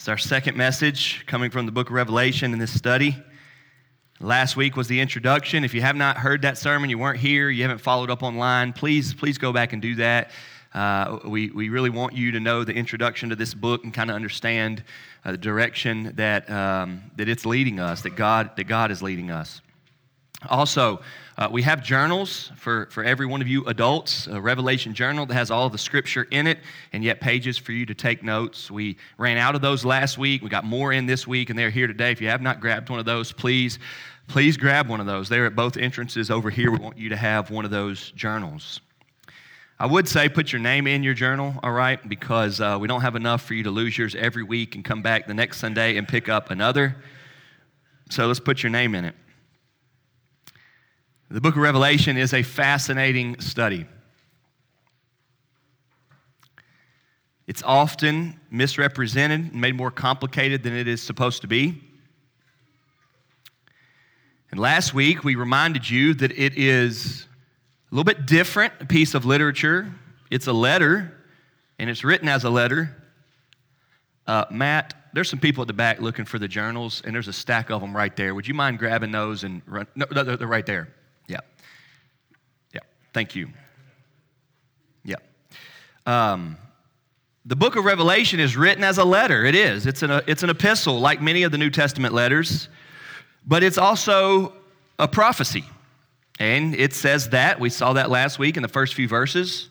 It's our second message coming from the book of Revelation in this study. Last week was the introduction. If you have not heard that sermon, you weren't here, you haven't followed up online, please, please go back and do that. Uh, we, we really want you to know the introduction to this book and kind of understand uh, the direction that, um, that it's leading us, that God, that God is leading us. Also, uh, we have journals for, for every one of you adults, a Revelation journal that has all the scripture in it and yet pages for you to take notes. We ran out of those last week. We got more in this week, and they're here today. If you have not grabbed one of those, please, please grab one of those. They're at both entrances over here. We want you to have one of those journals. I would say put your name in your journal, all right, because uh, we don't have enough for you to lose yours every week and come back the next Sunday and pick up another. So let's put your name in it. The book of Revelation is a fascinating study. It's often misrepresented and made more complicated than it is supposed to be. And last week, we reminded you that it is a little bit different piece of literature. It's a letter, and it's written as a letter. Uh, Matt, there's some people at the back looking for the journals, and there's a stack of them right there. Would you mind grabbing those and run? No, they're right there. Thank you. Yeah. Um, the book of Revelation is written as a letter. It is. It's an, it's an epistle, like many of the New Testament letters, but it's also a prophecy. And it says that. We saw that last week in the first few verses.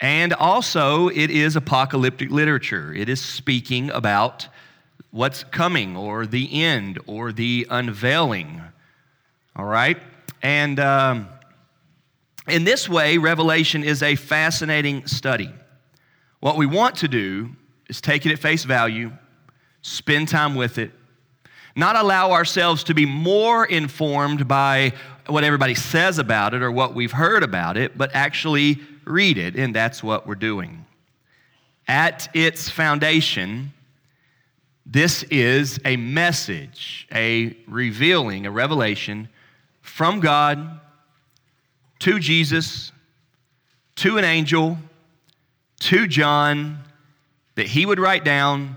And also, it is apocalyptic literature. It is speaking about what's coming or the end or the unveiling. All right? And. Um, in this way, Revelation is a fascinating study. What we want to do is take it at face value, spend time with it, not allow ourselves to be more informed by what everybody says about it or what we've heard about it, but actually read it, and that's what we're doing. At its foundation, this is a message, a revealing, a revelation from God to Jesus, to an angel, to John, that he would write down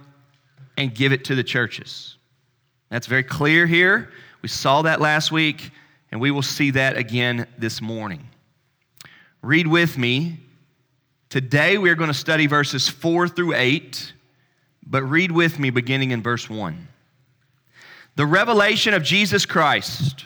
and give it to the churches. That's very clear here. We saw that last week, and we will see that again this morning. Read with me. Today we are going to study verses 4 through 8, but read with me beginning in verse 1. The revelation of Jesus Christ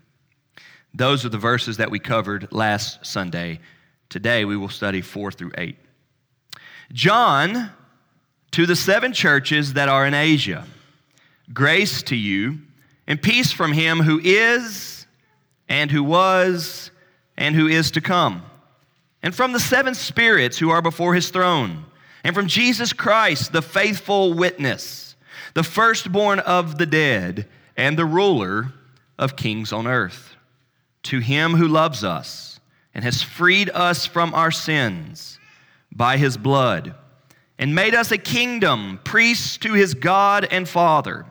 Those are the verses that we covered last Sunday. Today we will study 4 through 8. John, to the seven churches that are in Asia, grace to you and peace from him who is and who was and who is to come, and from the seven spirits who are before his throne, and from Jesus Christ, the faithful witness, the firstborn of the dead, and the ruler of kings on earth to him who loves us and has freed us from our sins by his blood and made us a kingdom, priests to his God and Father.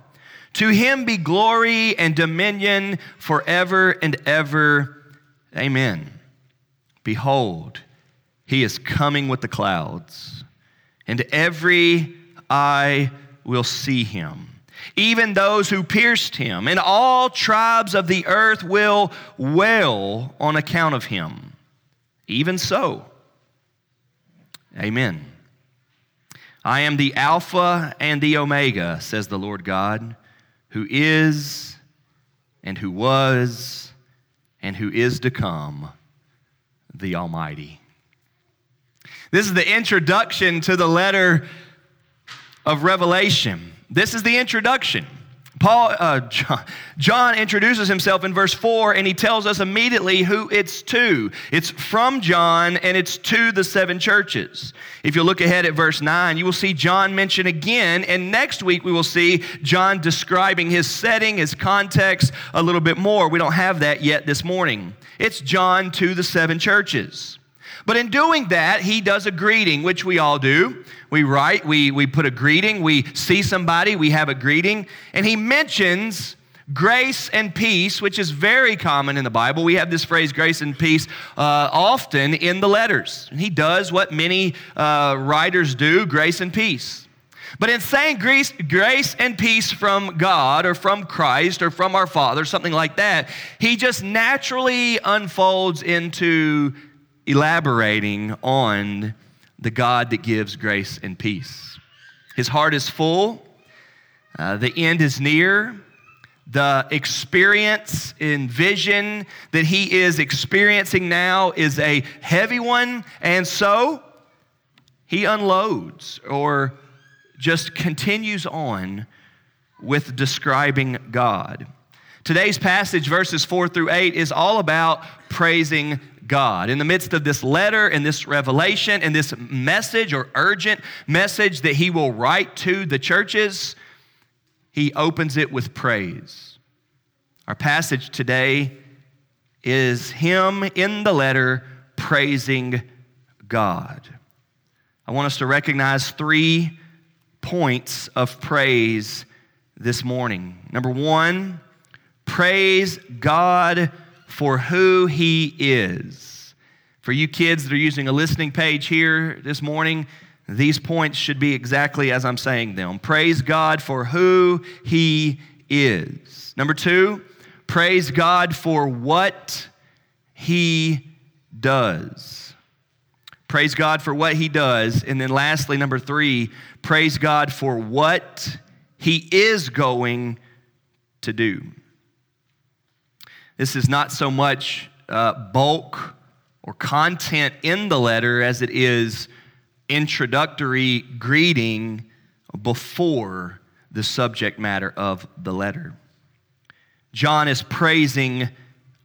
To him be glory and dominion forever and ever. Amen. Behold, he is coming with the clouds, and every eye will see him even those who pierced him, and all tribes of the earth will wail on account of him. Even so, amen. I am the Alpha and the Omega, says the Lord God, who is and who was and who is to come, the Almighty. This is the introduction to the letter of Revelation. This is the introduction. Paul, uh, John, John, introduces himself in verse 4 and he tells us immediately who it's to. It's from John and it's to the seven churches. If you look ahead at verse 9, you will see John mentioned again, and next week we will see John describing his setting, his context a little bit more. We don't have that yet this morning. It's John to the seven churches. But in doing that, he does a greeting, which we all do. We write, we, we put a greeting, we see somebody, we have a greeting, and he mentions grace and peace, which is very common in the Bible. We have this phrase, grace and peace, uh, often in the letters. And he does what many uh, writers do grace and peace. But in saying grace, grace and peace from God or from Christ or from our Father, something like that, he just naturally unfolds into elaborating on the God that gives grace and peace. His heart is full, uh, the end is near. The experience and vision that he is experiencing now is a heavy one, and so he unloads or just continues on with describing God. Today's passage, verses 4 through 8, is all about praising God. In the midst of this letter and this revelation and this message or urgent message that he will write to the churches, he opens it with praise. Our passage today is him in the letter praising God. I want us to recognize three points of praise this morning. Number one, praise God for who He is. For you kids that are using a listening page here this morning, these points should be exactly as I'm saying them. Praise God for who He is. Number two, praise God for what He does. Praise God for what He does. And then lastly, number three, praise God for what He is going to do. This is not so much uh, bulk or content in the letter as it is introductory greeting before the subject matter of the letter. John is praising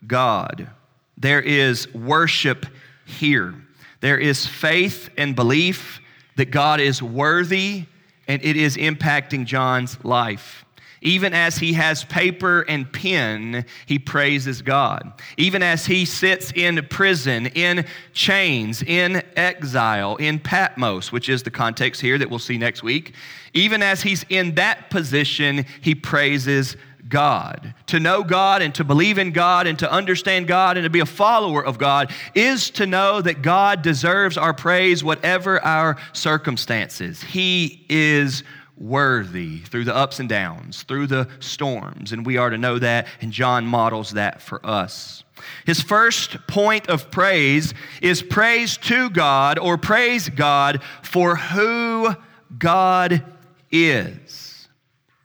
God. There is worship here. There is faith and belief that God is worthy, and it is impacting John's life. Even as he has paper and pen, he praises God. Even as he sits in prison, in chains, in exile, in Patmos, which is the context here that we'll see next week, even as he's in that position, he praises God. To know God and to believe in God and to understand God and to be a follower of God is to know that God deserves our praise, whatever our circumstances. He is worthy through the ups and downs, through the storms, and we are to know that, and John models that for us. His first point of praise is praise to God or praise God for who God is.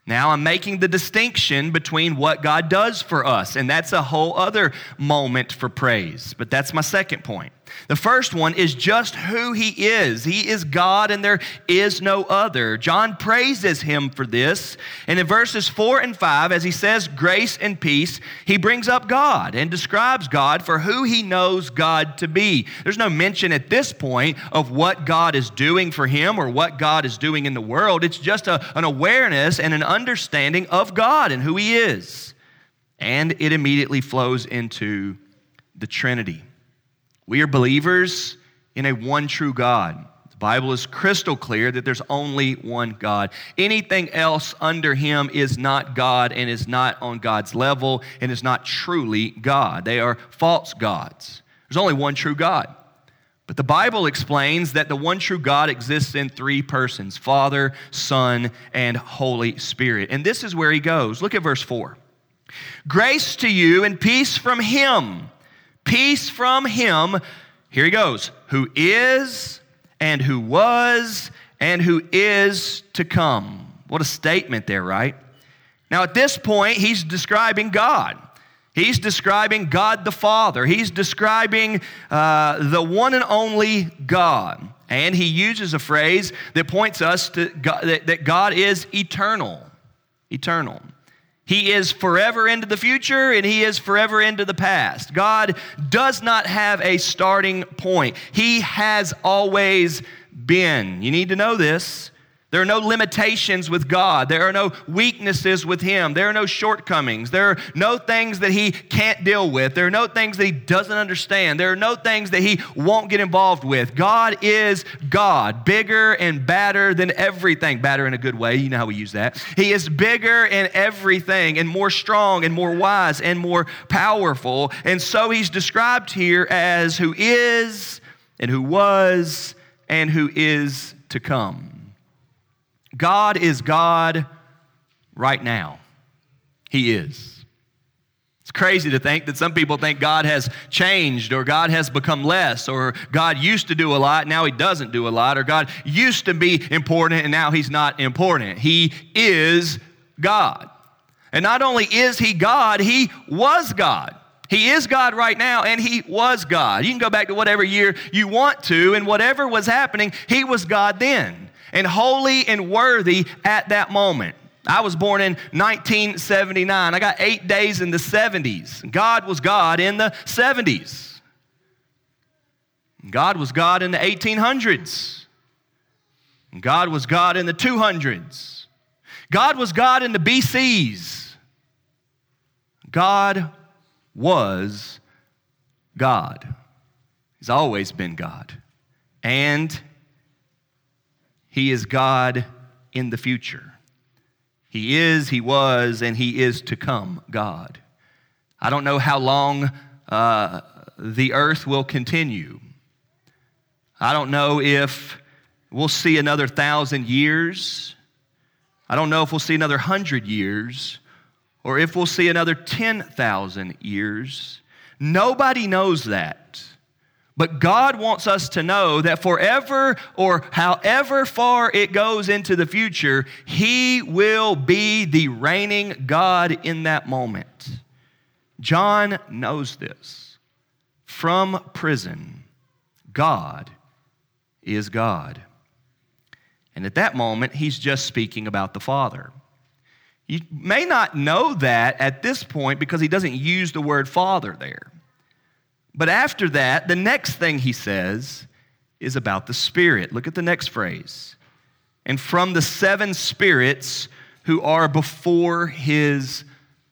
Now I'm making the distinction between what God does for us, and that's a whole other moment for praise. But that's my second point. The first one is just who he is. He is God and there is no other. John praises him for this. And in verses 4 and 5, as he says grace and peace, he brings up God and describes God for who he knows God to be. There's no mention at this point of what God is doing for him or what God is doing in the world. It's just a, an awareness and an understanding of God and who he is. And it immediately flows into the Trinity. We are believers in a one true God. The Bible is crystal clear that there's only one God. Anything else under Him is not God and is not on God's level and is not truly God. They are false gods. There's only one true God. But the Bible explains that the one true God exists in three persons Father, Son, and Holy Spirit. And this is where He goes. Look at verse 4. Grace to you and peace from Him Peace from him, here he goes, who is and who was and who is to come. What a statement there, right? Now, at this point, he's describing God. He's describing God the Father. He's describing uh, the one and only God. And he uses a phrase that points us to God, that, that God is eternal. Eternal. He is forever into the future and He is forever into the past. God does not have a starting point, He has always been. You need to know this. There are no limitations with God. There are no weaknesses with Him. There are no shortcomings. There are no things that He can't deal with. There are no things that He doesn't understand. There are no things that He won't get involved with. God is God, bigger and badder than everything. Badder in a good way. You know how we use that. He is bigger in everything and more strong and more wise and more powerful. And so He's described here as who is and who was and who is to come. God is God right now. He is. It's crazy to think that some people think God has changed or God has become less or God used to do a lot, now he doesn't do a lot, or God used to be important and now he's not important. He is God. And not only is he God, he was God. He is God right now, and He was God. You can go back to whatever year you want to, and whatever was happening, He was God then and holy and worthy at that moment. I was born in 1979. I got eight days in the 70s. God was God in the 70s. God was God in the 1800s. God was God in the 200s. God was God in the BCs. God was God. He's always been God. And he is God in the future. He is, He was, and He is to come God. I don't know how long uh, the earth will continue. I don't know if we'll see another thousand years. I don't know if we'll see another hundred years or if we'll see another 10,000 years. Nobody knows that. But God wants us to know that forever or however far it goes into the future, He will be the reigning God in that moment. John knows this. From prison, God is God. And at that moment, he's just speaking about the Father. You may not know that at this point because he doesn't use the word Father there. But after that, the next thing he says is about the Spirit. Look at the next phrase. And from the seven spirits who are before his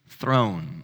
throne.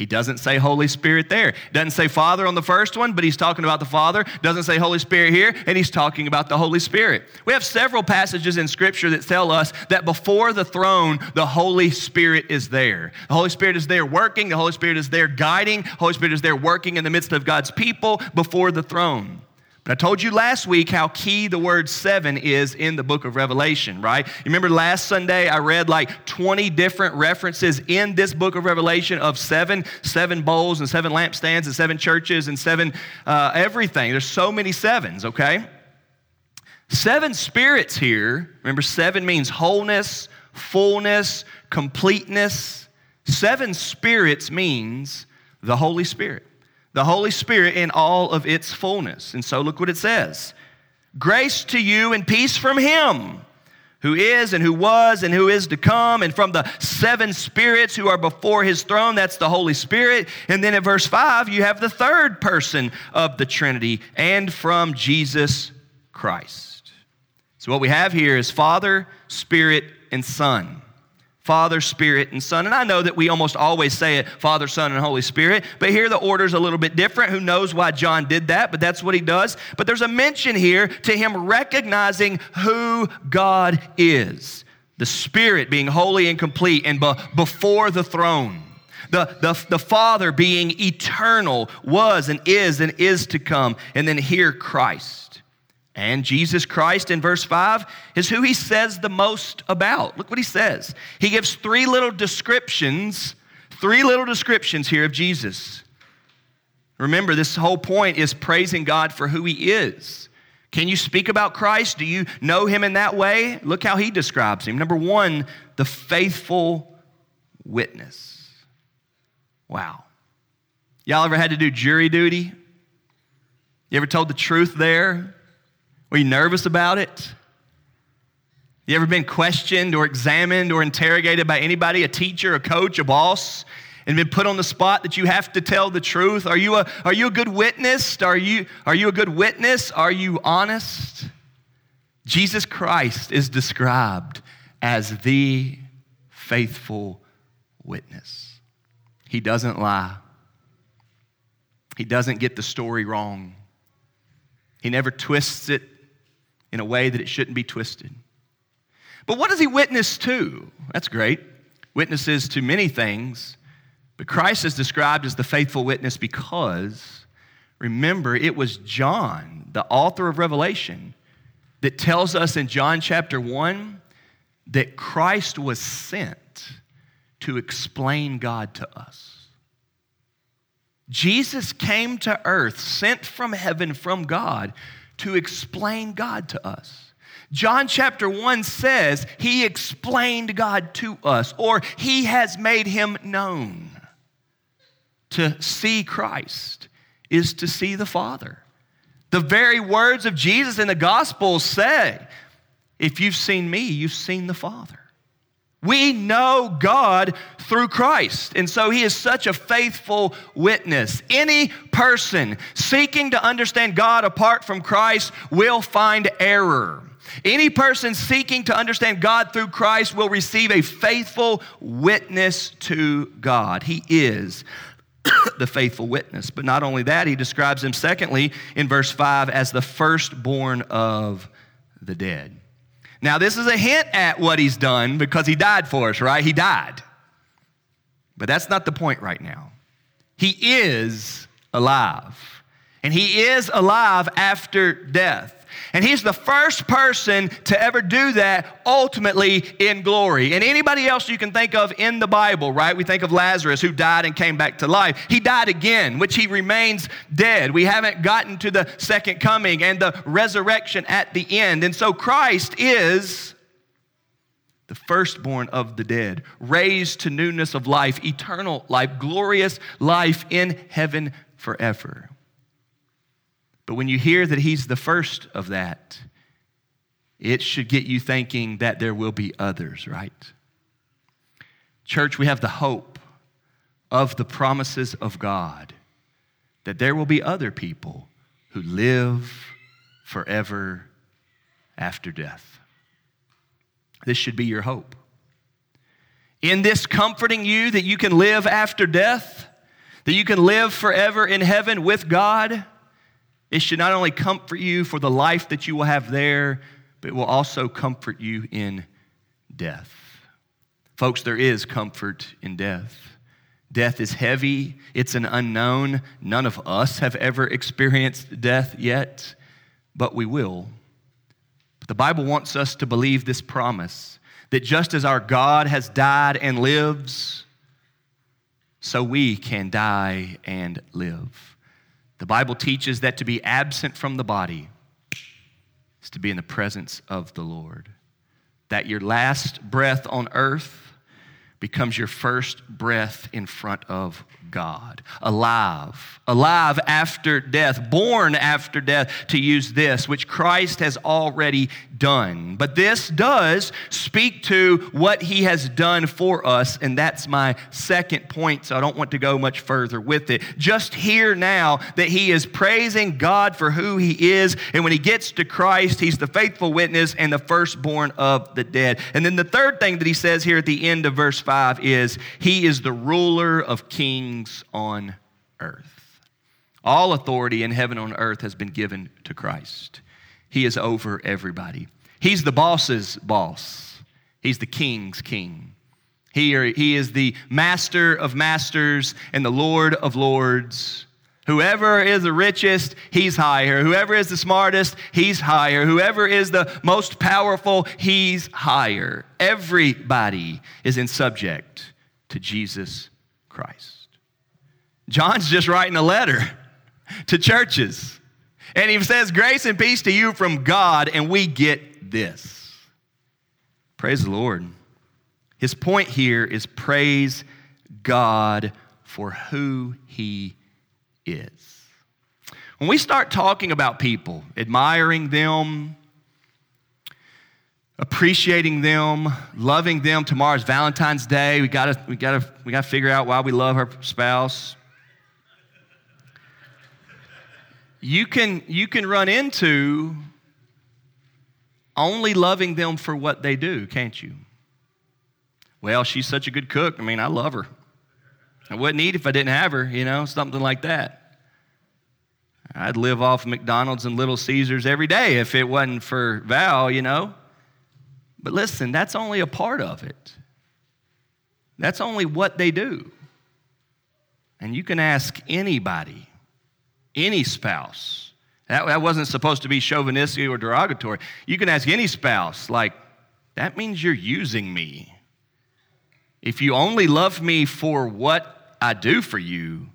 He doesn't say Holy Spirit there. Doesn't say Father on the first one, but he's talking about the Father. Doesn't say Holy Spirit here, and he's talking about the Holy Spirit. We have several passages in Scripture that tell us that before the throne, the Holy Spirit is there. The Holy Spirit is there working, the Holy Spirit is there guiding, the Holy Spirit is there working in the midst of God's people before the throne. But I told you last week how key the word seven is in the book of Revelation, right? You remember last Sunday I read like 20 different references in this book of Revelation of seven, seven bowls and seven lampstands and seven churches and seven uh, everything. There's so many sevens, okay? Seven spirits here. Remember, seven means wholeness, fullness, completeness. Seven spirits means the Holy Spirit the Holy Spirit in all of its fullness. And so look what it says Grace to you and peace from Him who is and who was and who is to come, and from the seven spirits who are before his throne. That's the Holy Spirit. And then in verse 5, you have the third person of the Trinity, and from Jesus Christ. So what we have here is Father, Spirit, and Son. Father, Spirit, and Son. And I know that we almost always say it Father, Son, and Holy Spirit, but here the order's a little bit different. Who knows why John did that, but that's what he does. But there's a mention here to him recognizing who God is the Spirit being holy and complete and be- before the throne. The, the, the Father being eternal, was and is and is to come. And then here, Christ. And Jesus Christ in verse 5 is who he says the most about. Look what he says. He gives three little descriptions, three little descriptions here of Jesus. Remember, this whole point is praising God for who he is. Can you speak about Christ? Do you know him in that way? Look how he describes him. Number one, the faithful witness. Wow. Y'all ever had to do jury duty? You ever told the truth there? Were you nervous about it? You ever been questioned or examined or interrogated by anybody, a teacher, a coach, a boss, and been put on the spot that you have to tell the truth? Are you a, are you a good witness? Are you, are you a good witness? Are you honest? Jesus Christ is described as the faithful witness. He doesn't lie. He doesn't get the story wrong. He never twists it in a way that it shouldn't be twisted. But what does he witness to? That's great. Witnesses to many things, but Christ is described as the faithful witness because, remember, it was John, the author of Revelation, that tells us in John chapter 1 that Christ was sent to explain God to us. Jesus came to earth, sent from heaven from God, to explain God to us. John chapter 1 says he explained God to us, or he has made him known. To see Christ is to see the Father. The very words of Jesus in the Gospels say, If you've seen me, you've seen the Father. We know God through Christ. And so he is such a faithful witness. Any person seeking to understand God apart from Christ will find error. Any person seeking to understand God through Christ will receive a faithful witness to God. He is the faithful witness. But not only that, he describes him, secondly, in verse 5, as the firstborn of the dead. Now, this is a hint at what he's done because he died for us, right? He died. But that's not the point right now. He is alive. And he is alive after death. And he's the first person to ever do that ultimately in glory. And anybody else you can think of in the Bible, right? We think of Lazarus who died and came back to life. He died again, which he remains dead. We haven't gotten to the second coming and the resurrection at the end. And so Christ is the firstborn of the dead, raised to newness of life, eternal life, glorious life in heaven forever. But when you hear that he's the first of that, it should get you thinking that there will be others, right? Church, we have the hope of the promises of God that there will be other people who live forever after death. This should be your hope. In this comforting you that you can live after death, that you can live forever in heaven with God, it should not only comfort you for the life that you will have there, but it will also comfort you in death. Folks, there is comfort in death. Death is heavy, it's an unknown. None of us have ever experienced death yet, but we will. But the Bible wants us to believe this promise that just as our God has died and lives, so we can die and live. The Bible teaches that to be absent from the body is to be in the presence of the Lord. That your last breath on earth becomes your first breath in front of God. Alive, alive after death, born after death, to use this, which Christ has already done. But this does speak to what he has done for us, and that's my second point, so I don't want to go much further with it. Just hear now that he is praising God for who he is, and when he gets to Christ, he's the faithful witness and the firstborn of the dead. And then the third thing that he says here at the end of verse 5 is, He is the ruler of kings on earth. All authority in heaven on earth has been given to Christ. He is over everybody. He's the boss's boss, He's the king's king. He, he is the master of masters and the Lord of lords. Whoever is the richest, he's higher. Whoever is the smartest, he's higher. Whoever is the most powerful, he's higher. Everybody is in subject to Jesus Christ. John's just writing a letter to churches. And he says, Grace and peace to you from God, and we get this. Praise the Lord. His point here is praise God for who he is. When we start talking about people, admiring them, appreciating them, loving them. Tomorrow's Valentine's Day. We gotta, we gotta, we gotta figure out why we love our spouse. You can, you can run into only loving them for what they do, can't you? Well, she's such a good cook. I mean, I love her. I wouldn't eat if I didn't have her, you know, something like that. I'd live off McDonald's and Little Caesars every day if it wasn't for Val, you know. But listen, that's only a part of it. That's only what they do. And you can ask anybody, any spouse. That, that wasn't supposed to be chauvinistic or derogatory. You can ask any spouse, like, that means you're using me. If you only love me for what I do for you,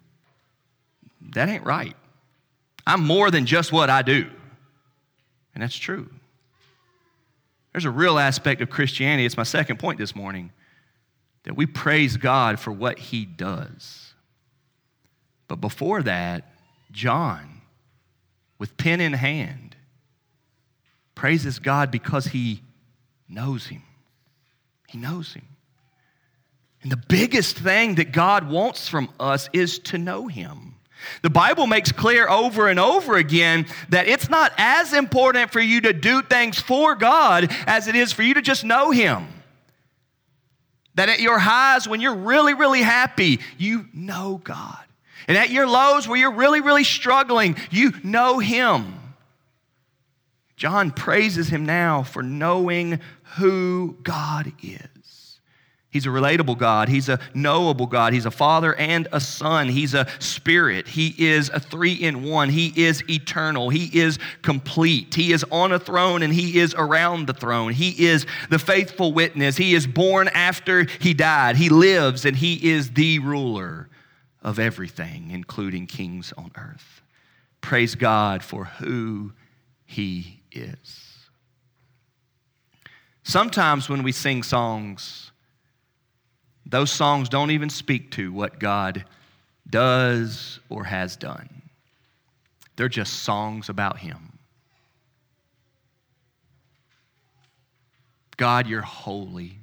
that ain't right. I'm more than just what I do. And that's true. There's a real aspect of Christianity. It's my second point this morning that we praise God for what he does. But before that, John, with pen in hand, praises God because he knows him. He knows him. And the biggest thing that God wants from us is to know him. The Bible makes clear over and over again that it's not as important for you to do things for God as it is for you to just know Him. That at your highs, when you're really, really happy, you know God. And at your lows, where you're really, really struggling, you know Him. John praises Him now for knowing who God is. He's a relatable God. He's a knowable God. He's a father and a son. He's a spirit. He is a three in one. He is eternal. He is complete. He is on a throne and he is around the throne. He is the faithful witness. He is born after he died. He lives and he is the ruler of everything, including kings on earth. Praise God for who he is. Sometimes when we sing songs, those songs don't even speak to what God does or has done. They're just songs about Him. God, you're holy.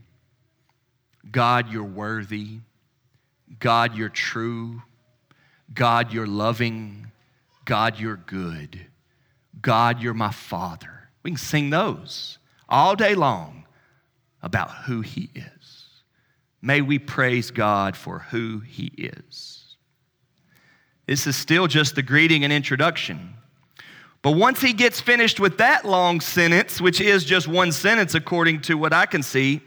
God, you're worthy. God, you're true. God, you're loving. God, you're good. God, you're my Father. We can sing those all day long about who He is. May we praise God for who He is. This is still just the greeting and introduction. But once he gets finished with that long sentence, which is just one sentence according to what I can see,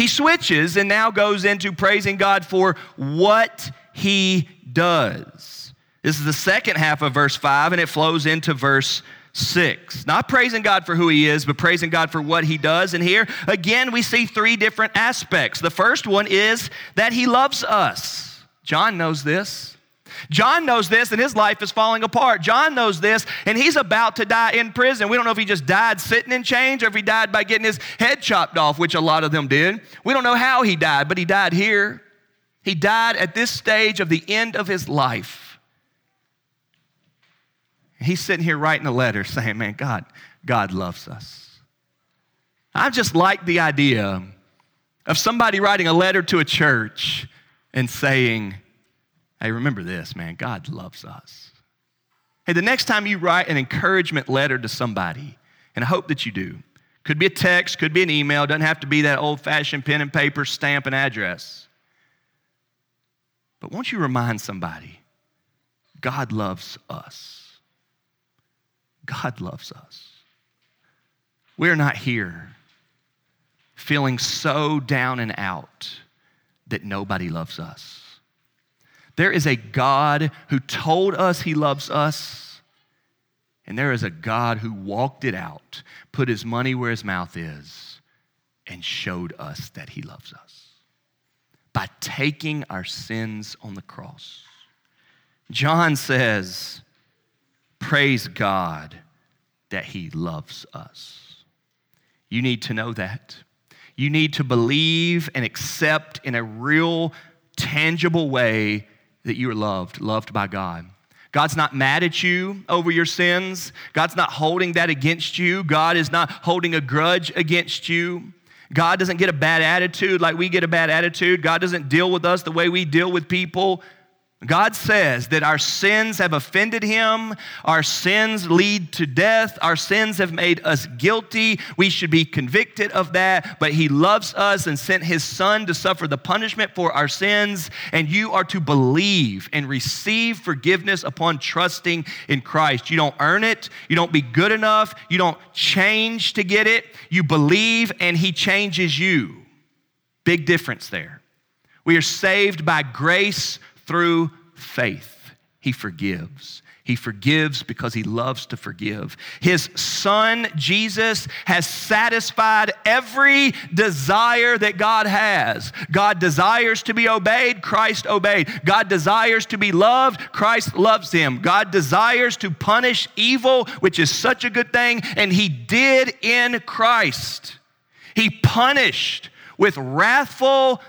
he switches and now goes into praising God for what he does. This is the second half of verse 5, and it flows into verse 6. Not praising God for who He is, but praising God for what He does. And here, again, we see three different aspects. The first one is that He loves us. John knows this. John knows this, and his life is falling apart. John knows this, and he's about to die in prison. We don't know if he just died sitting in chains or if he died by getting his head chopped off, which a lot of them did. We don't know how he died, but he died here. He died at this stage of the end of his life. He's sitting here writing a letter saying, Man, God, God loves us. I just like the idea of somebody writing a letter to a church and saying, Hey, remember this, man, God loves us. Hey, the next time you write an encouragement letter to somebody, and I hope that you do, could be a text, could be an email, doesn't have to be that old fashioned pen and paper stamp and address. But won't you remind somebody, God loves us. God loves us. We're not here feeling so down and out that nobody loves us. There is a God who told us he loves us, and there is a God who walked it out, put his money where his mouth is, and showed us that he loves us by taking our sins on the cross. John says, Praise God that He loves us. You need to know that. You need to believe and accept in a real, tangible way that you are loved, loved by God. God's not mad at you over your sins. God's not holding that against you. God is not holding a grudge against you. God doesn't get a bad attitude like we get a bad attitude. God doesn't deal with us the way we deal with people. God says that our sins have offended him, our sins lead to death, our sins have made us guilty. We should be convicted of that, but he loves us and sent his son to suffer the punishment for our sins, and you are to believe and receive forgiveness upon trusting in Christ. You don't earn it, you don't be good enough, you don't change to get it. You believe and he changes you. Big difference there. We are saved by grace through faith. He forgives. He forgives because he loves to forgive. His son, Jesus, has satisfied every desire that God has. God desires to be obeyed, Christ obeyed. God desires to be loved, Christ loves him. God desires to punish evil, which is such a good thing, and he did in Christ. He punished with wrathful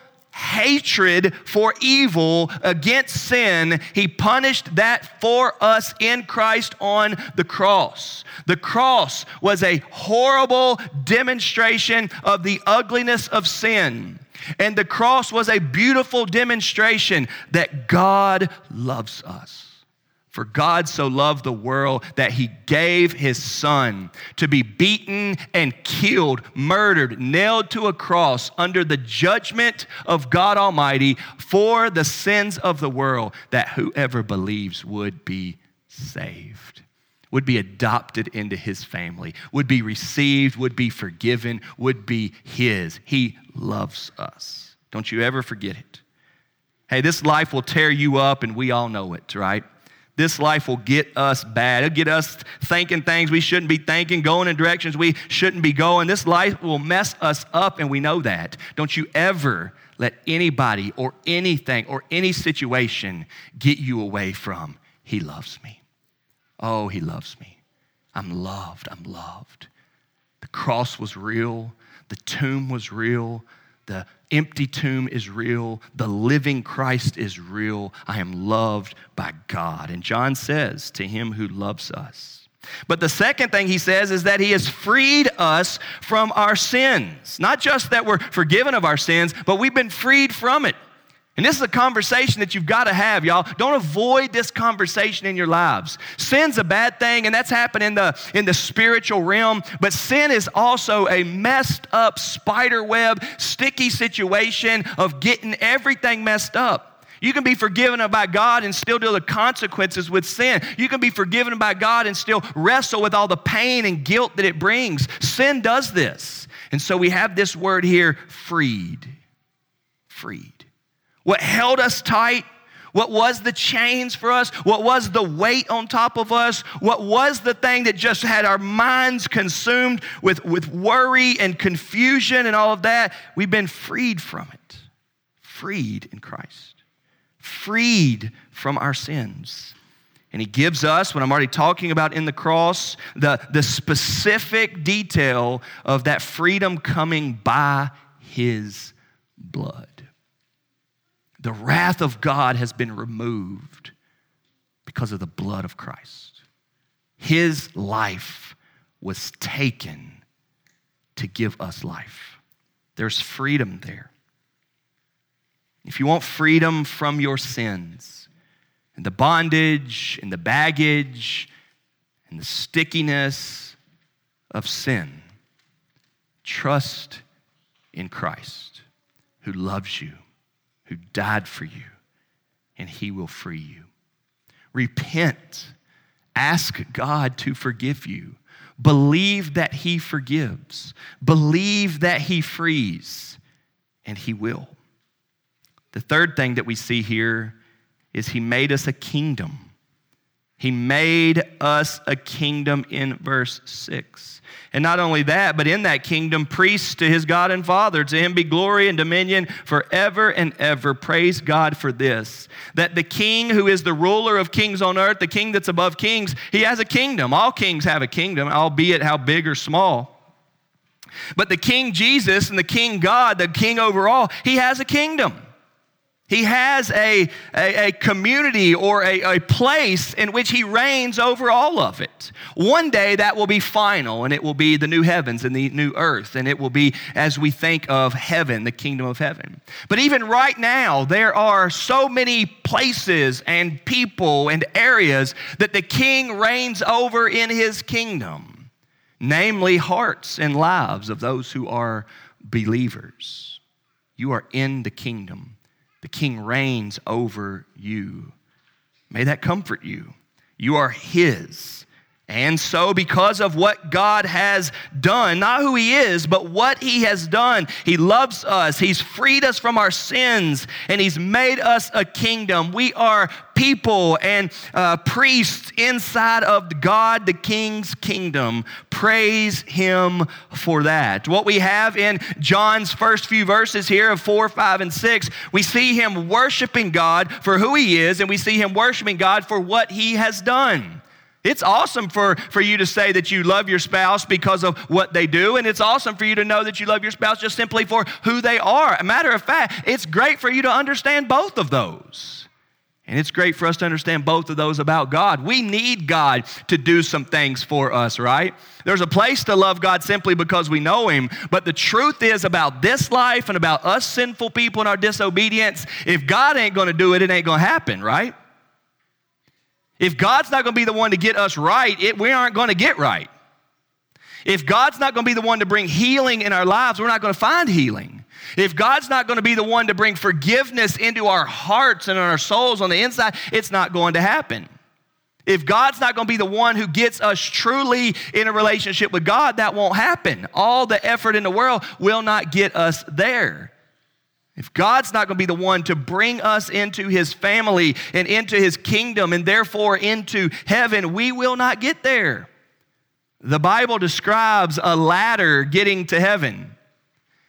hatred for evil against sin, he punished that for us in Christ on the cross. The cross was a horrible demonstration of the ugliness of sin. And the cross was a beautiful demonstration that God loves us. For God so loved the world that he gave his son to be beaten and killed, murdered, nailed to a cross under the judgment of God Almighty for the sins of the world, that whoever believes would be saved, would be adopted into his family, would be received, would be forgiven, would be his. He loves us. Don't you ever forget it. Hey, this life will tear you up, and we all know it, right? This life will get us bad. It'll get us thinking things we shouldn't be thinking, going in directions we shouldn't be going. This life will mess us up, and we know that. Don't you ever let anybody or anything or any situation get you away from, He loves me. Oh, He loves me. I'm loved. I'm loved. The cross was real, the tomb was real, the empty tomb is real. The living Christ is real. I am loved by God. And John says, to him who loves us. But the second thing he says is that he has freed us from our sins. Not just that we're forgiven of our sins, but we've been freed from it. And this is a conversation that you've got to have, y'all. Don't avoid this conversation in your lives. Sin's a bad thing, and that's happened in the, in the spiritual realm, but sin is also a messed up spider web, sticky situation of getting everything messed up. You can be forgiven by God and still deal the consequences with sin. You can be forgiven by God and still wrestle with all the pain and guilt that it brings. Sin does this. And so we have this word here freed. Freed. What held us tight, what was the chains for us, what was the weight on top of us, what was the thing that just had our minds consumed with, with worry and confusion and all of that, we've been freed from it. Freed in Christ. Freed from our sins. And he gives us, what I'm already talking about in the cross, the, the specific detail of that freedom coming by his blood. The wrath of God has been removed because of the blood of Christ. His life was taken to give us life. There's freedom there. If you want freedom from your sins and the bondage and the baggage and the stickiness of sin, trust in Christ who loves you who died for you, and he will free you. Repent. Ask God to forgive you. Believe that he forgives. Believe that he frees, and he will. The third thing that we see here is he made us a kingdom. He made us a kingdom in verse 6. And not only that, but in that kingdom, priests to his God and Father. To him be glory and dominion forever and ever. Praise God for this. That the king who is the ruler of kings on earth, the king that's above kings, he has a kingdom. All kings have a kingdom, albeit how big or small. But the king Jesus and the king God, the king over all, he has a kingdom. He has a, a, a, community or a, a place in which he reigns over all of it. One day that will be final, and it will be the new heavens and the new earth, and it will be as we think of heaven, the kingdom of heaven. But even right now, there are so many places and people and areas that the king reigns over in his kingdom, namely hearts and lives of those who are believers. You are in the kingdom the king reigns over you. May that comfort you. You are his. And so, because of what God has done, not who He is, but what He has done, He loves us. He's freed us from our sins, and He's made us a kingdom. We are people and uh, priests inside of God the King's kingdom. Praise Him for that. What we have in John's first few verses here of 4, 5, and 6, we see Him worshiping God for who He is, and we see Him worshiping God for what He has done. It's awesome for, for you to say that you love your spouse because of what they do, and it's awesome for you to know that you love your spouse just simply for who they are. A matter of fact, it's great for you to understand both of those. And it's great for us to understand both of those about God. We need God to do some things for us, right? There's a place to love God simply because we know Him. But the truth is about this life and about us sinful people and our disobedience, if God ain't gonna do it, it ain't gonna happen, right? If God's not going to be the one to get us right, it, we aren't going to get right. If God's not going to be the one to bring healing in our lives, we're not going to find healing. If God's not going to be the one to bring forgiveness into our hearts and our souls on the inside, it's not going to happen. If God's not going to be the one who gets us truly in a relationship with God, that won't happen. All the effort in the world will not get us there. If God's not going to be the one to bring us into his family and into his kingdom and therefore into heaven, we will not get there. The Bible describes a ladder getting to heaven.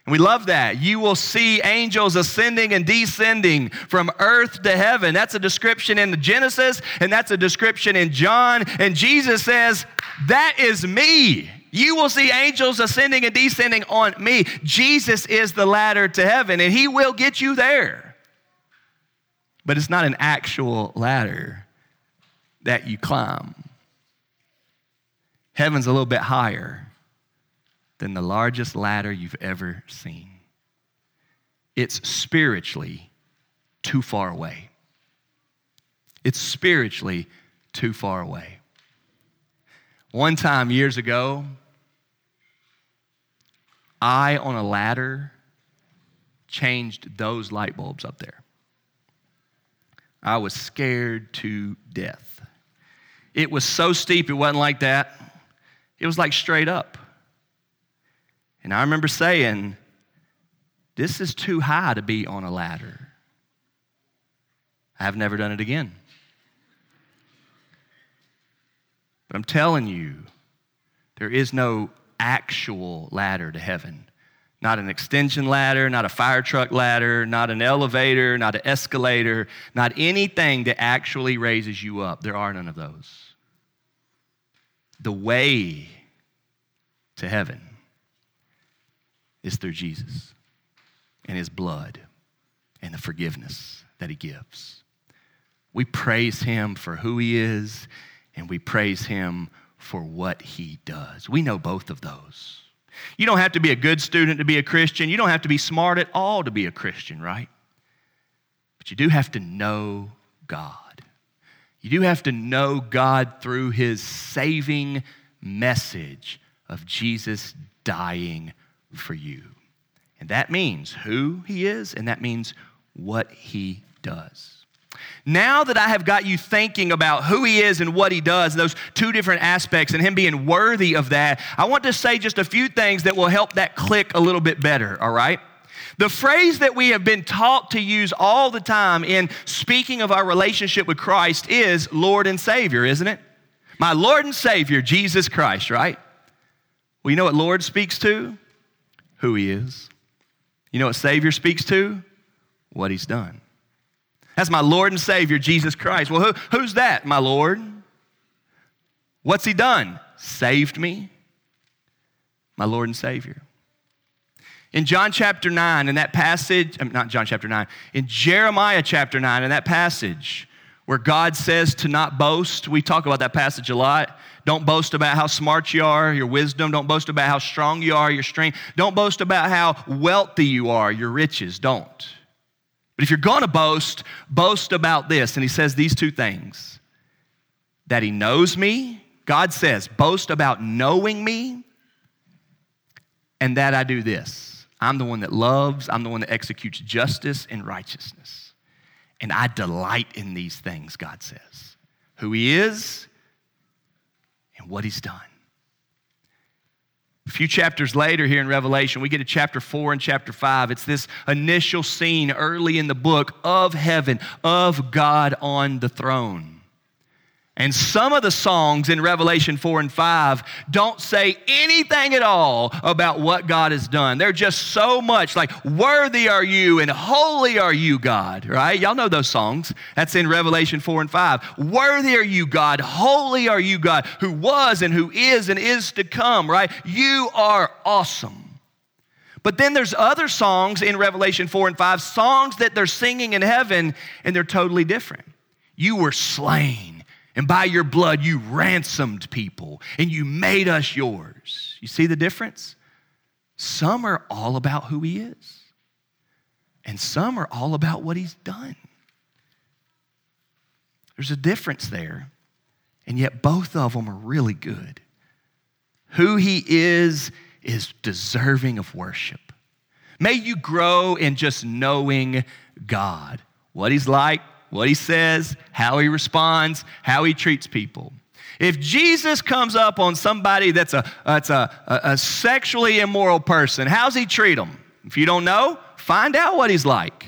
And we love that. You will see angels ascending and descending from earth to heaven. That's a description in the Genesis, and that's a description in John. And Jesus says, That is me. You will see angels ascending and descending on me. Jesus is the ladder to heaven, and He will get you there. But it's not an actual ladder that you climb. Heaven's a little bit higher than the largest ladder you've ever seen. It's spiritually too far away. It's spiritually too far away. One time years ago, I on a ladder changed those light bulbs up there. I was scared to death. It was so steep, it wasn't like that. It was like straight up. And I remember saying, This is too high to be on a ladder. I've never done it again. But I'm telling you, there is no actual ladder to heaven. Not an extension ladder, not a fire truck ladder, not an elevator, not an escalator, not anything that actually raises you up. There are none of those. The way to heaven is through Jesus and his blood and the forgiveness that he gives. We praise him for who he is, and we praise him for what he does. We know both of those. You don't have to be a good student to be a Christian. You don't have to be smart at all to be a Christian, right? But you do have to know God. You do have to know God through his saving message of Jesus dying for you. And that means who he is, and that means what he does. Now that I have got you thinking about who he is and what he does, those two different aspects, and him being worthy of that, I want to say just a few things that will help that click a little bit better, all right? The phrase that we have been taught to use all the time in speaking of our relationship with Christ is Lord and Savior, isn't it? My Lord and Savior, Jesus Christ, right? Well, you know what Lord speaks to? Who He is. You know what Savior speaks to? What He's done. That's my Lord and Savior, Jesus Christ. Well, who, who's that, my Lord? What's He done? Saved me, my Lord and Savior. In John chapter 9, in that passage, um, not John chapter 9, in Jeremiah chapter 9, in that passage where God says to not boast, we talk about that passage a lot. Don't boast about how smart you are, your wisdom. Don't boast about how strong you are, your strength. Don't boast about how wealthy you are, your riches. Don't. But if you're going to boast, boast about this. And he says these two things that he knows me. God says, boast about knowing me, and that I do this. I'm the one that loves, I'm the one that executes justice and righteousness. And I delight in these things, God says. Who he is and what he's done. A few chapters later, here in Revelation, we get to chapter four and chapter five. It's this initial scene early in the book of heaven, of God on the throne. And some of the songs in Revelation 4 and 5 don't say anything at all about what God has done. They're just so much like, Worthy are you and holy are you, God, right? Y'all know those songs. That's in Revelation 4 and 5. Worthy are you, God. Holy are you, God, who was and who is and is to come, right? You are awesome. But then there's other songs in Revelation 4 and 5, songs that they're singing in heaven, and they're totally different. You were slain and by your blood, you ransomed people and you made us yours. You see the difference? Some are all about who he is, and some are all about what he's done. There's a difference there, and yet both of them are really good. Who he is is deserving of worship. May you grow in just knowing God, what he's like, what he says, how he responds, how he treats people. If Jesus comes up on somebody that's a, that's a, a, sexually immoral person, how's he treat them? If you don't know, find out what he's like.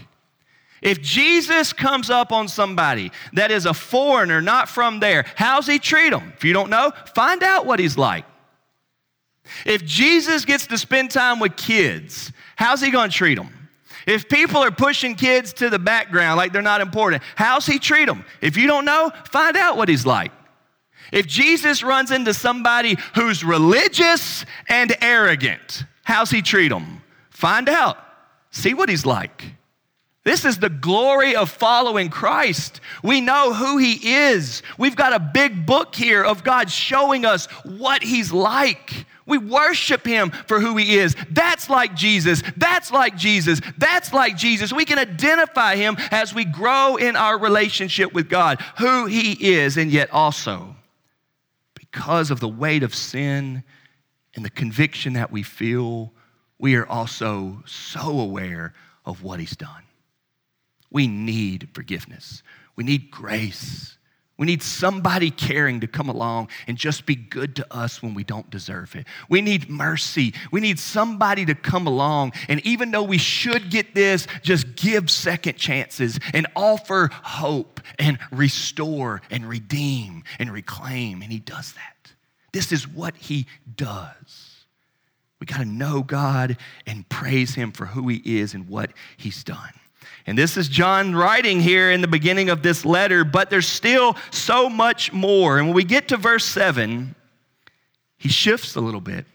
If Jesus comes up on somebody that is a foreigner, not from there, how's he treat them? If you don't know, find out what he's like. If Jesus gets to spend time with kids, how's he going to treat them? If people are pushing kids to the background like they're not important, how's he treat them? If you don't know, find out what he's like. If Jesus runs into somebody who's religious and arrogant, how's he treat them? Find out. See what he's like. This is the glory of following Christ. We know who He is. We've got a big book here of God showing us what He's like. We worship him for who he is. That's like Jesus. That's like Jesus. That's like Jesus. We can identify him as we grow in our relationship with God, who he is, and yet also because of the weight of sin and the conviction that we feel, we are also so aware of what he's done. We need forgiveness. We need grace. We need somebody caring to come along and just be good to us when we don't deserve it. We need mercy. We need somebody to come along and even though we should get this, just give second chances and offer hope and restore and redeem and reclaim. And He does that. This is what He does. We got to know God and praise Him for who He is and what He's done. And this is John writing here in the beginning of this letter, but there's still so much more. And when we get to verse 7, he shifts a little bit.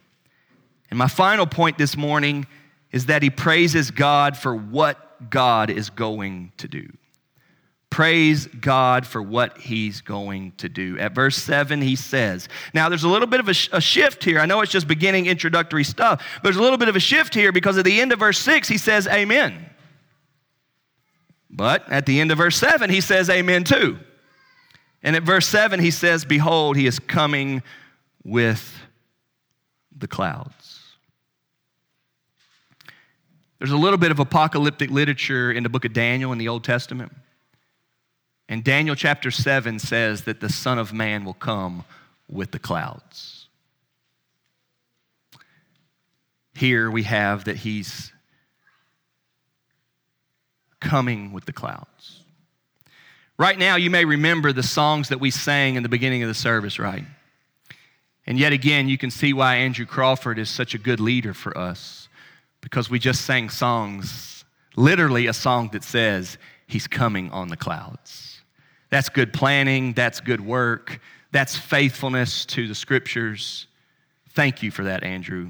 And my final point this morning is that he praises God for what God is going to do. Praise God for what he's going to do. At verse 7, he says, Now there's a little bit of a, sh- a, shift here. I know it's just beginning introductory stuff, but there's a little bit of a shift here because at the end of verse 6, he says, Amen. But at the end of verse 7, he says, Amen too. And at verse 7, he says, Behold, he is coming with the clouds. There's a little bit of apocalyptic literature in the book of Daniel in the Old Testament. And Daniel chapter 7 says that the Son of Man will come with the clouds. Here we have that he's coming with the clouds. Right now, you may remember the songs that we sang in the beginning of the service, right? And yet again, you can see why Andrew Crawford is such a good leader for us because we just sang songs, literally a song that says, He's coming on the clouds. That's good planning, that's good work, that's faithfulness to the scriptures. Thank you for that, Andrew.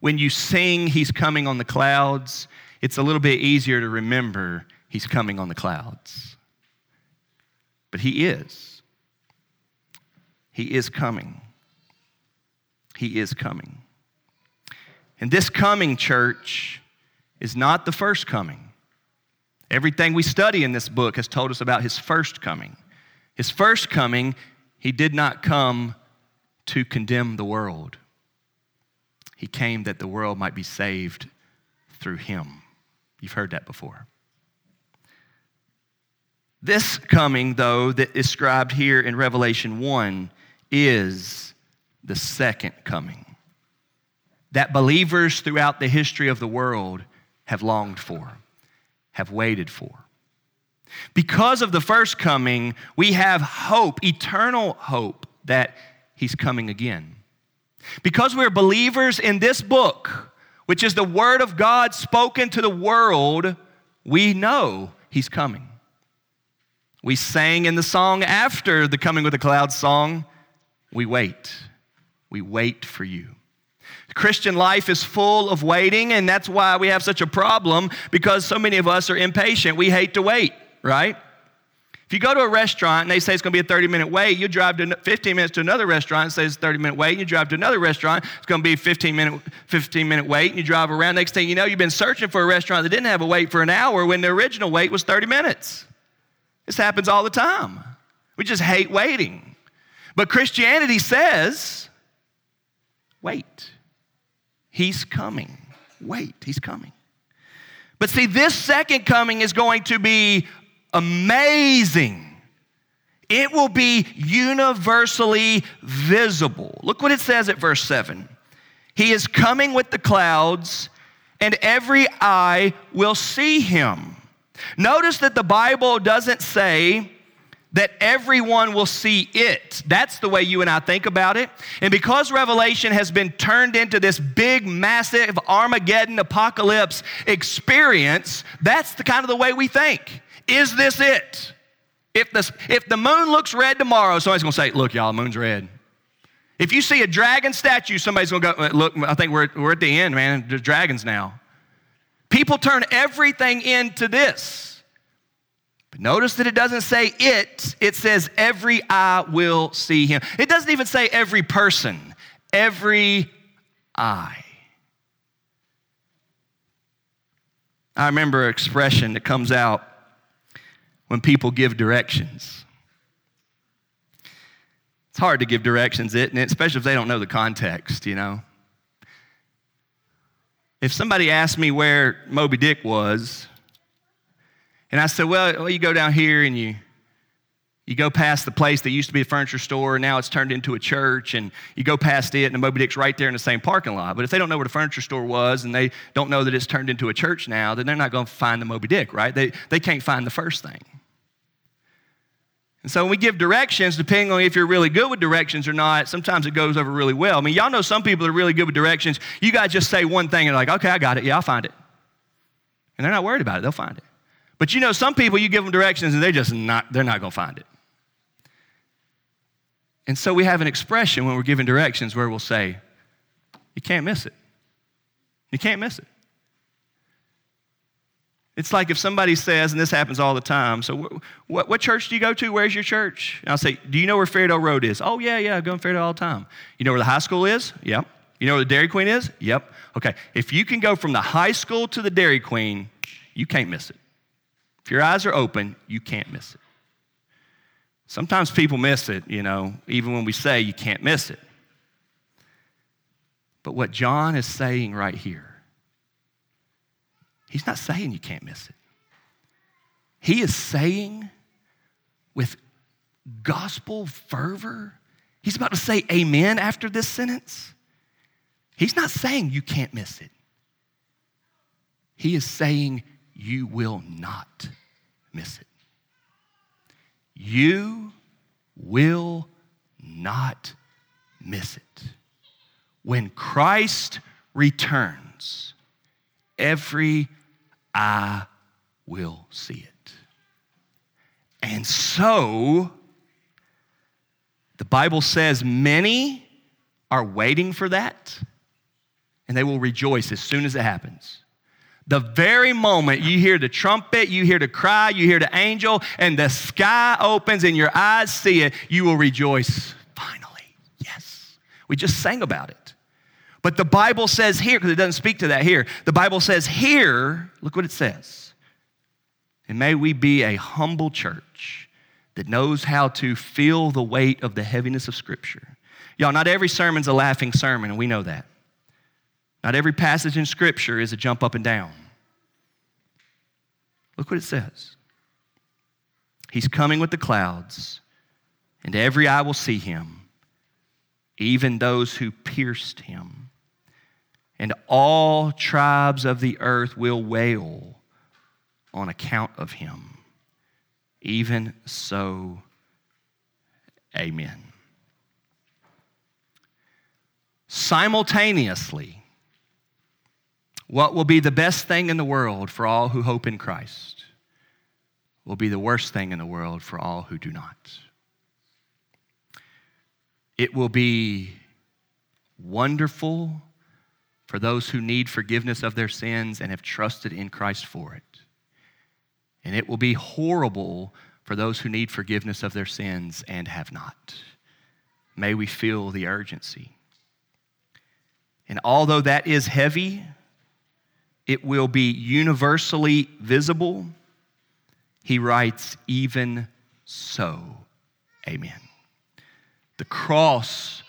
when you sing, He's coming on the clouds, it's a little bit easier to remember He's coming on the clouds. But He is. He is coming. He is coming. And this coming, church, is not the first coming. Everything we study in this book has told us about his first coming. His first coming, he did not come to condemn the world. He came that the world might be saved through him. You've heard that before. This coming, though, that is described here in Revelation 1 is the second coming that believers throughout the history of the world have longed for, have waited for. Because of the first coming, we have hope, eternal hope, that he's coming again. Because we're believers in this book, which is the word of God spoken to the world, we know he's coming. We sang in the song after the Coming with the Clouds song, we wait. We wait for you. Christian life is full of waiting, and that's why we have such a problem because so many of us are impatient. We hate to wait, right? You go to a restaurant and they say it's going to be a 30 minute wait, you drive to 15 minutes to another restaurant and say it's a 30 minute wait, you drive to another restaurant, it's going to be a 15 minute, 15 minute wait, and you drive around. Next thing you know, you've been searching for a restaurant that didn't have a wait for an hour when the original wait was 30 minutes. This happens all the time. We just hate waiting. But Christianity says, wait. He's coming. Wait, he's coming. But see, this second coming is going to be amazing. It will be universally visible. Look what it says at verse 7. He is coming with the clouds, and every eye will see him. Notice that the Bible doesn't say that everyone will see it. That's the way you and I think about it. And because Revelation has been turned into this big, massive Armageddon apocalypse experience, that's the kind of the way we think. Is this it? If the, if the moon looks red tomorrow, somebody's gonna say, Look, y'all, the moon's red. If you see a dragon statue, somebody's gonna go, uh, Look, I think we're, we're at the end, man. There's dragons now. People turn everything into this. But notice that it doesn't say it, it says every eye will see him. It doesn't even say every person, every eye. I remember an expression that comes out when people give directions. It's hard to give directions, isn't it? Especially if they don't know the context, you know. If somebody asked me where Moby Dick was, and I said, well, well, you go down here and you, you go past the place that used to be a furniture store, and now it's turned into a church, and you go past it, and the Moby Dick's right there in the same parking lot. But if they don't know where the furniture store was and they don't know that it's turned into a church now, then they're not going to find the Moby Dick, right? They, they can't find the first thing. And so when we give directions, depending on if you're really good with directions or not, sometimes it goes over really well. I mean, y'all know some people are really good with directions. You guys just say one thing and they're like, okay, I got it. Yeah, I'll find it. And they're not worried about it. They'll find it. But you know, some people you give them directions and they're just not, they're not going to find it. And so we have an expression when we're giving directions where we'll say, you can't miss it. You can't miss it. It's like if somebody says, and this happens all the time, so what, what church do you go to? Where's your church? And I'll say, Do you know where Fairdale Road is? Oh, yeah, yeah, I go in Fairdale all the time. You know where the high school is? Yep. You know where the Dairy Queen is? Yep. Okay. If you can go from the high school to the Dairy Queen, you can't miss it. If your eyes are open, you can't miss it. Sometimes people miss it, you know, even when we say you can't miss it. But what John is saying right here, he's not saying you can't miss it. He is saying with gospel fervor, he's about to say amen after this sentence. He's not saying you can't miss it. He is saying you will not miss it. You will not miss it. When Christ returns, every eye will see it. And so, the Bible says many are waiting for that. and they will rejoice as soon as it happens. The very moment you hear the trumpet, you hear the cry, you hear the angel, and the sky opens and your eyes see it, you will rejoice. Finally, yes. We just sang about it. But the Bible says here, because it doesn't speak to that here, the Bible says here, look what it says. And may we be a humble church that knows how to feel the weight of the heaviness of Scripture. Y'all, not every sermon's a laughing sermon, and we know that. Not every passage in Scripture is a jump up and down. Look what it says. He's coming with the clouds, and every eye will see him, even those who pierced him. And all tribes of the earth will wail on account of him. Even so, amen. Simultaneously, what will be the best thing in the world for all who hope in Christ will be the worst thing in the world for all who do not. It will be wonderful for those who need forgiveness of their sins and have trusted in Christ for it. And it will be horrible for those who need forgiveness of their sins and have not. May we feel the urgency. And although that is heavy, it will be universally visible. He writes, even so, amen. The cross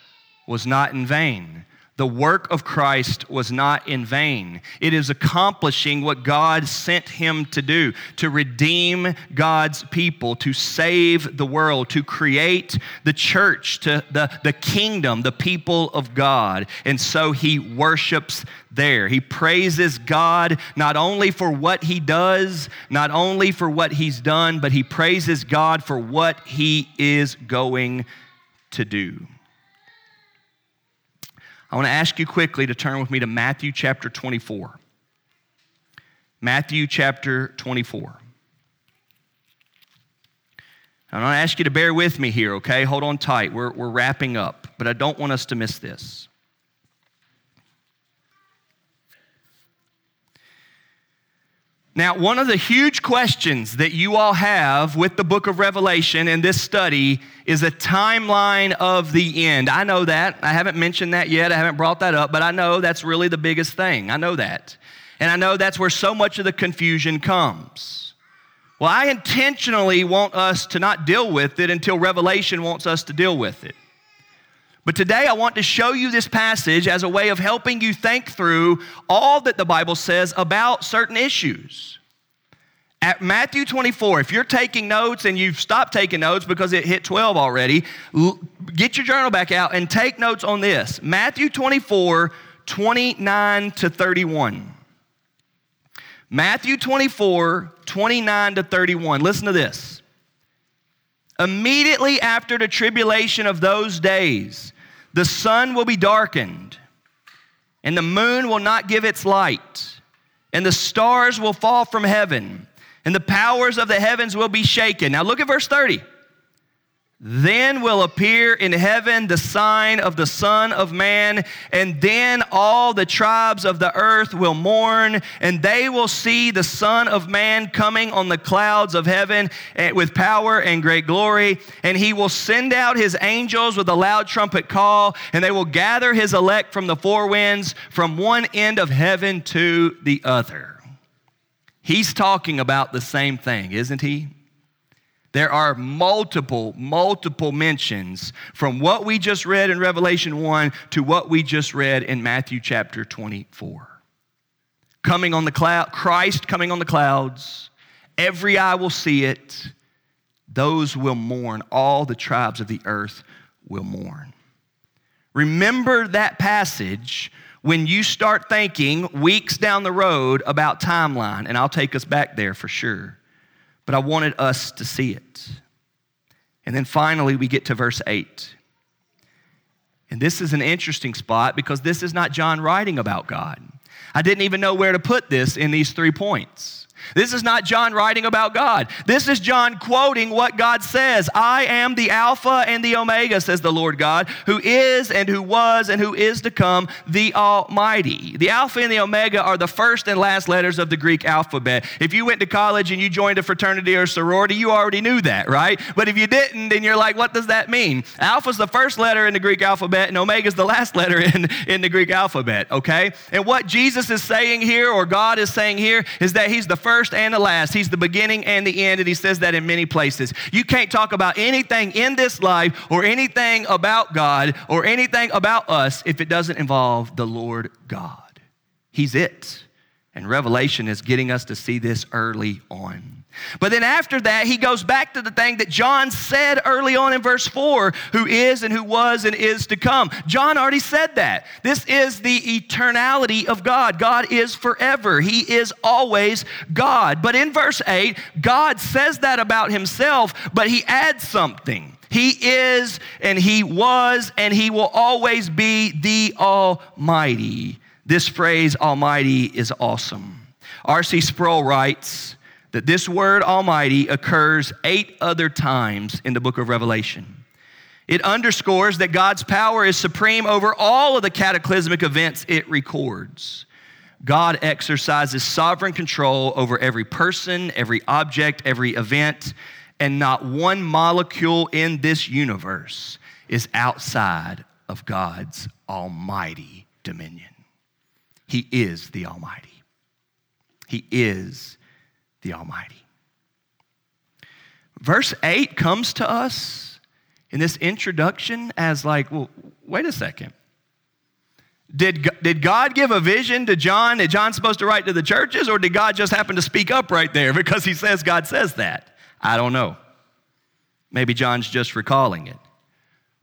was not in vain. The work of Christ was not in vain. It is accomplishing what God sent him to do to redeem God's people, to save the world, to create the church, to the, the kingdom, the people of God. And so he worships there. He praises God not only for what he does, not only for what he's done, but he praises God for what he is going to do. I want to ask you quickly to turn with me to Matthew chapter 24. Matthew chapter 24. I want to ask you to bear with me here, okay? Hold on tight. We're, we're wrapping up, but I don't want us to miss this. Now, one of the huge questions that you all have with the book of Revelation in this study is a timeline of the end. I know that. I haven't mentioned that yet. I haven't brought that up, but I know that's really the biggest thing. I know that. And I know that's where so much of the confusion comes. Well, I intentionally want us to not deal with it until Revelation wants us to deal with it. But today I want to show you this passage as a way of helping you think through all that the Bible says about certain issues. At Matthew 24, if you're taking notes and you've stopped taking notes because it hit 12 already, get your journal back out and take notes on this. Matthew 24, 29 to 31. Matthew 24, 29 to 31. Listen to this. Immediately after the tribulation of those days, the sun will be darkened, and the moon will not give its light, and the stars will fall from heaven, and the powers of the heavens will be shaken. Now look at verse 30. Then will appear in heaven the sign of the Son of Man, and then all the tribes of the earth will mourn, and they will see the Son of Man coming on the clouds of heaven eh, with power and great glory. And he will send out his angels with a loud trumpet call, and they will gather his elect from the four winds, from one end of heaven to the other. He's talking about the same thing, isn't he? There are multiple, multiple mentions from what we just read in Revelation 1 to what we just read in Matthew chapter 24. Coming on the cloud, Christ coming on the clouds, every eye will see it. Those will mourn. All the tribes of the earth will mourn. Remember that passage when you start thinking weeks down the road about timeline, and I'll take us back there for sure but I wanted us to see it. And then finally, we get to verse 8. And this is an interesting spot because this is not John writing about God. I didn't even know where to put this in these three points. This is not John writing about God. This is John quoting what God says I am the Alpha and the Omega, says the Lord God, who is and who was and who is to come, the Almighty. The Alpha and the Omega are the first and last letters of the Greek alphabet. If you went to college and you joined a fraternity or sorority, you already knew that, right? But if you didn't, then you're like, what does that mean? Alpha is the first letter in the Greek alphabet, and Omega is the last letter in, in the Greek alphabet, okay? And what Jesus is saying here, or God is saying here, is that He's the first and the last. He's the beginning and the end, and He says that in many places. You can't talk about anything in this life or anything about God or anything about us if it doesn't involve the Lord God. He's it. And Revelation is getting us to see this early on. But then after that, he goes back to the thing that John said early on in verse 4 who is and who was and is to come. John already said that. This is the eternality of God. God is forever, He is always God. But in verse 8, God says that about Himself, but He adds something. He is and He was and He will always be the Almighty. This phrase, Almighty, is awesome. R.C. Sproul writes, that this word Almighty occurs eight other times in the book of Revelation. It underscores that God's power is supreme over all of the cataclysmic events it records. God exercises sovereign control over every person, every object, every event, and not one molecule in this universe is outside of God's almighty dominion. He is the Almighty. He is the Almighty. Verse 8 comes to us in this introduction as like, well, wait a second. Did, did God give a vision to John that John's supposed to write to the churches, or did God just happen to speak up right there because he says God says that? I don't know. Maybe John's just recalling it.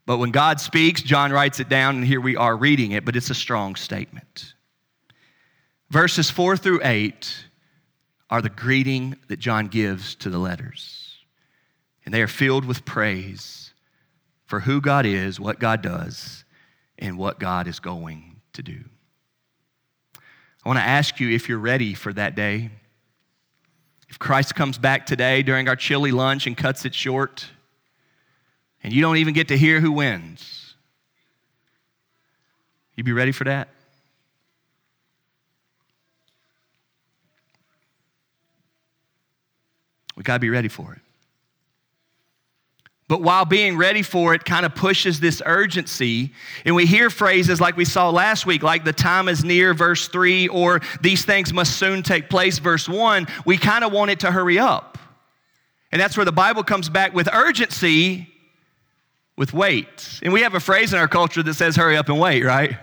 But when God speaks, John writes it down, and here we are reading it, but it's a strong statement. Verses 4 through 8 are the greeting that John gives to the letters. And they are filled with praise for who God is, what God does, and what God is going to do. I want to ask you if you're ready for that day. If Christ comes back today during our chili lunch and cuts it short, and you don't even get to hear who wins, you be ready for that? We got to be ready for it. But while being ready for it kind of pushes this urgency, and we hear phrases like we saw last week, like the time is near, verse 3, or these things must soon take place, verse 1, we kind of want it to hurry up. And that's where the Bible comes back with urgency, with wait. And we have a phrase in our culture that says, hurry up and wait, right?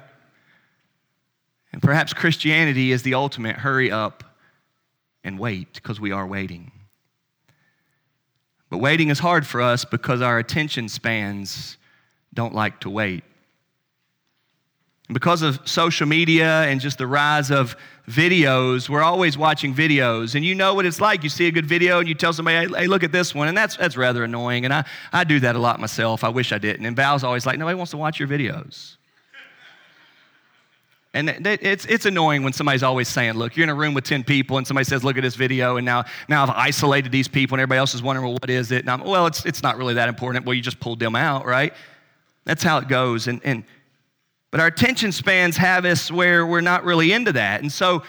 And perhaps Christianity is the ultimate hurry up and wait because we are waiting. But waiting is hard for us because our attention spans don't like to wait. Because of social media and just the rise of videos, we're always watching videos. And you know what it's like. You see a good video and you tell somebody, hey, look at this one. And that's, that's rather annoying. And I, I do that a lot myself. I wish I didn't. And Val's always like, nobody wants to watch your videos. And it's, it's annoying when somebody's always saying, look, you're in a room with 10 people and somebody says, look at this video, and now, now I've isolated these people and everybody else is wondering, well, what is it? And I'm, well, it's, it's not really that important. Well, you just pulled them out, right? That's how it goes. And, and, but our attention spans have us where we're not really into that. And so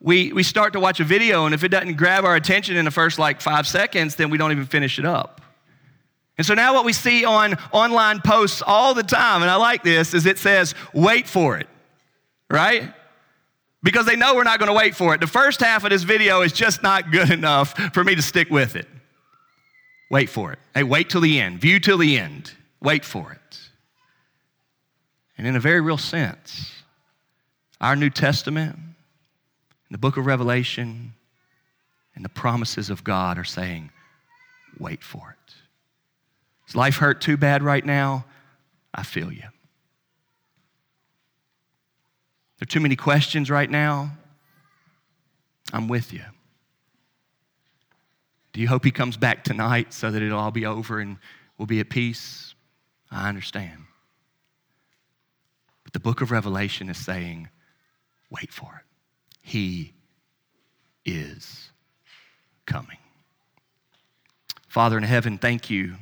we, we start to watch a video, and if it doesn't grab our attention in the first like five seconds, then we don't even finish it up. And so now what we see on online posts all the time, and I like this, is it says, wait for it right? Because they know we're not going to wait for it. The first half of this video is just not good enough for me to stick with it. Wait for it. Hey, wait till the end. View till the end. Wait for it. And in a very real sense, our New Testament, the book of Revelation, and the promises of God are saying, wait for it. Is life hurt too bad right now? I feel you. There are too many questions right now. I'm with you. Do you hope he comes back tonight so that it'll all be over and we'll be at peace? I understand. But the book of Revelation is saying, wait for it. He is coming. Father in heaven, thank you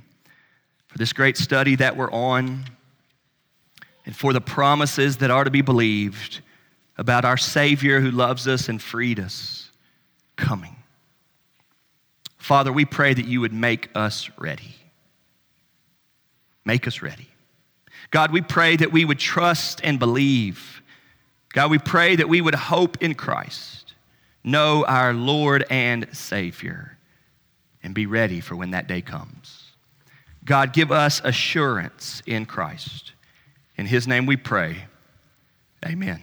for this great study that we're on and for the promises that are to be believed about our Savior who loves us and freed us coming. Father, we pray that you would make us ready. Make us ready. God, we pray that we would trust and believe. God, we pray that we would hope in Christ, know our Lord and Savior, and be ready for when that day comes. God, give us assurance in Christ. In His name we pray. Amen.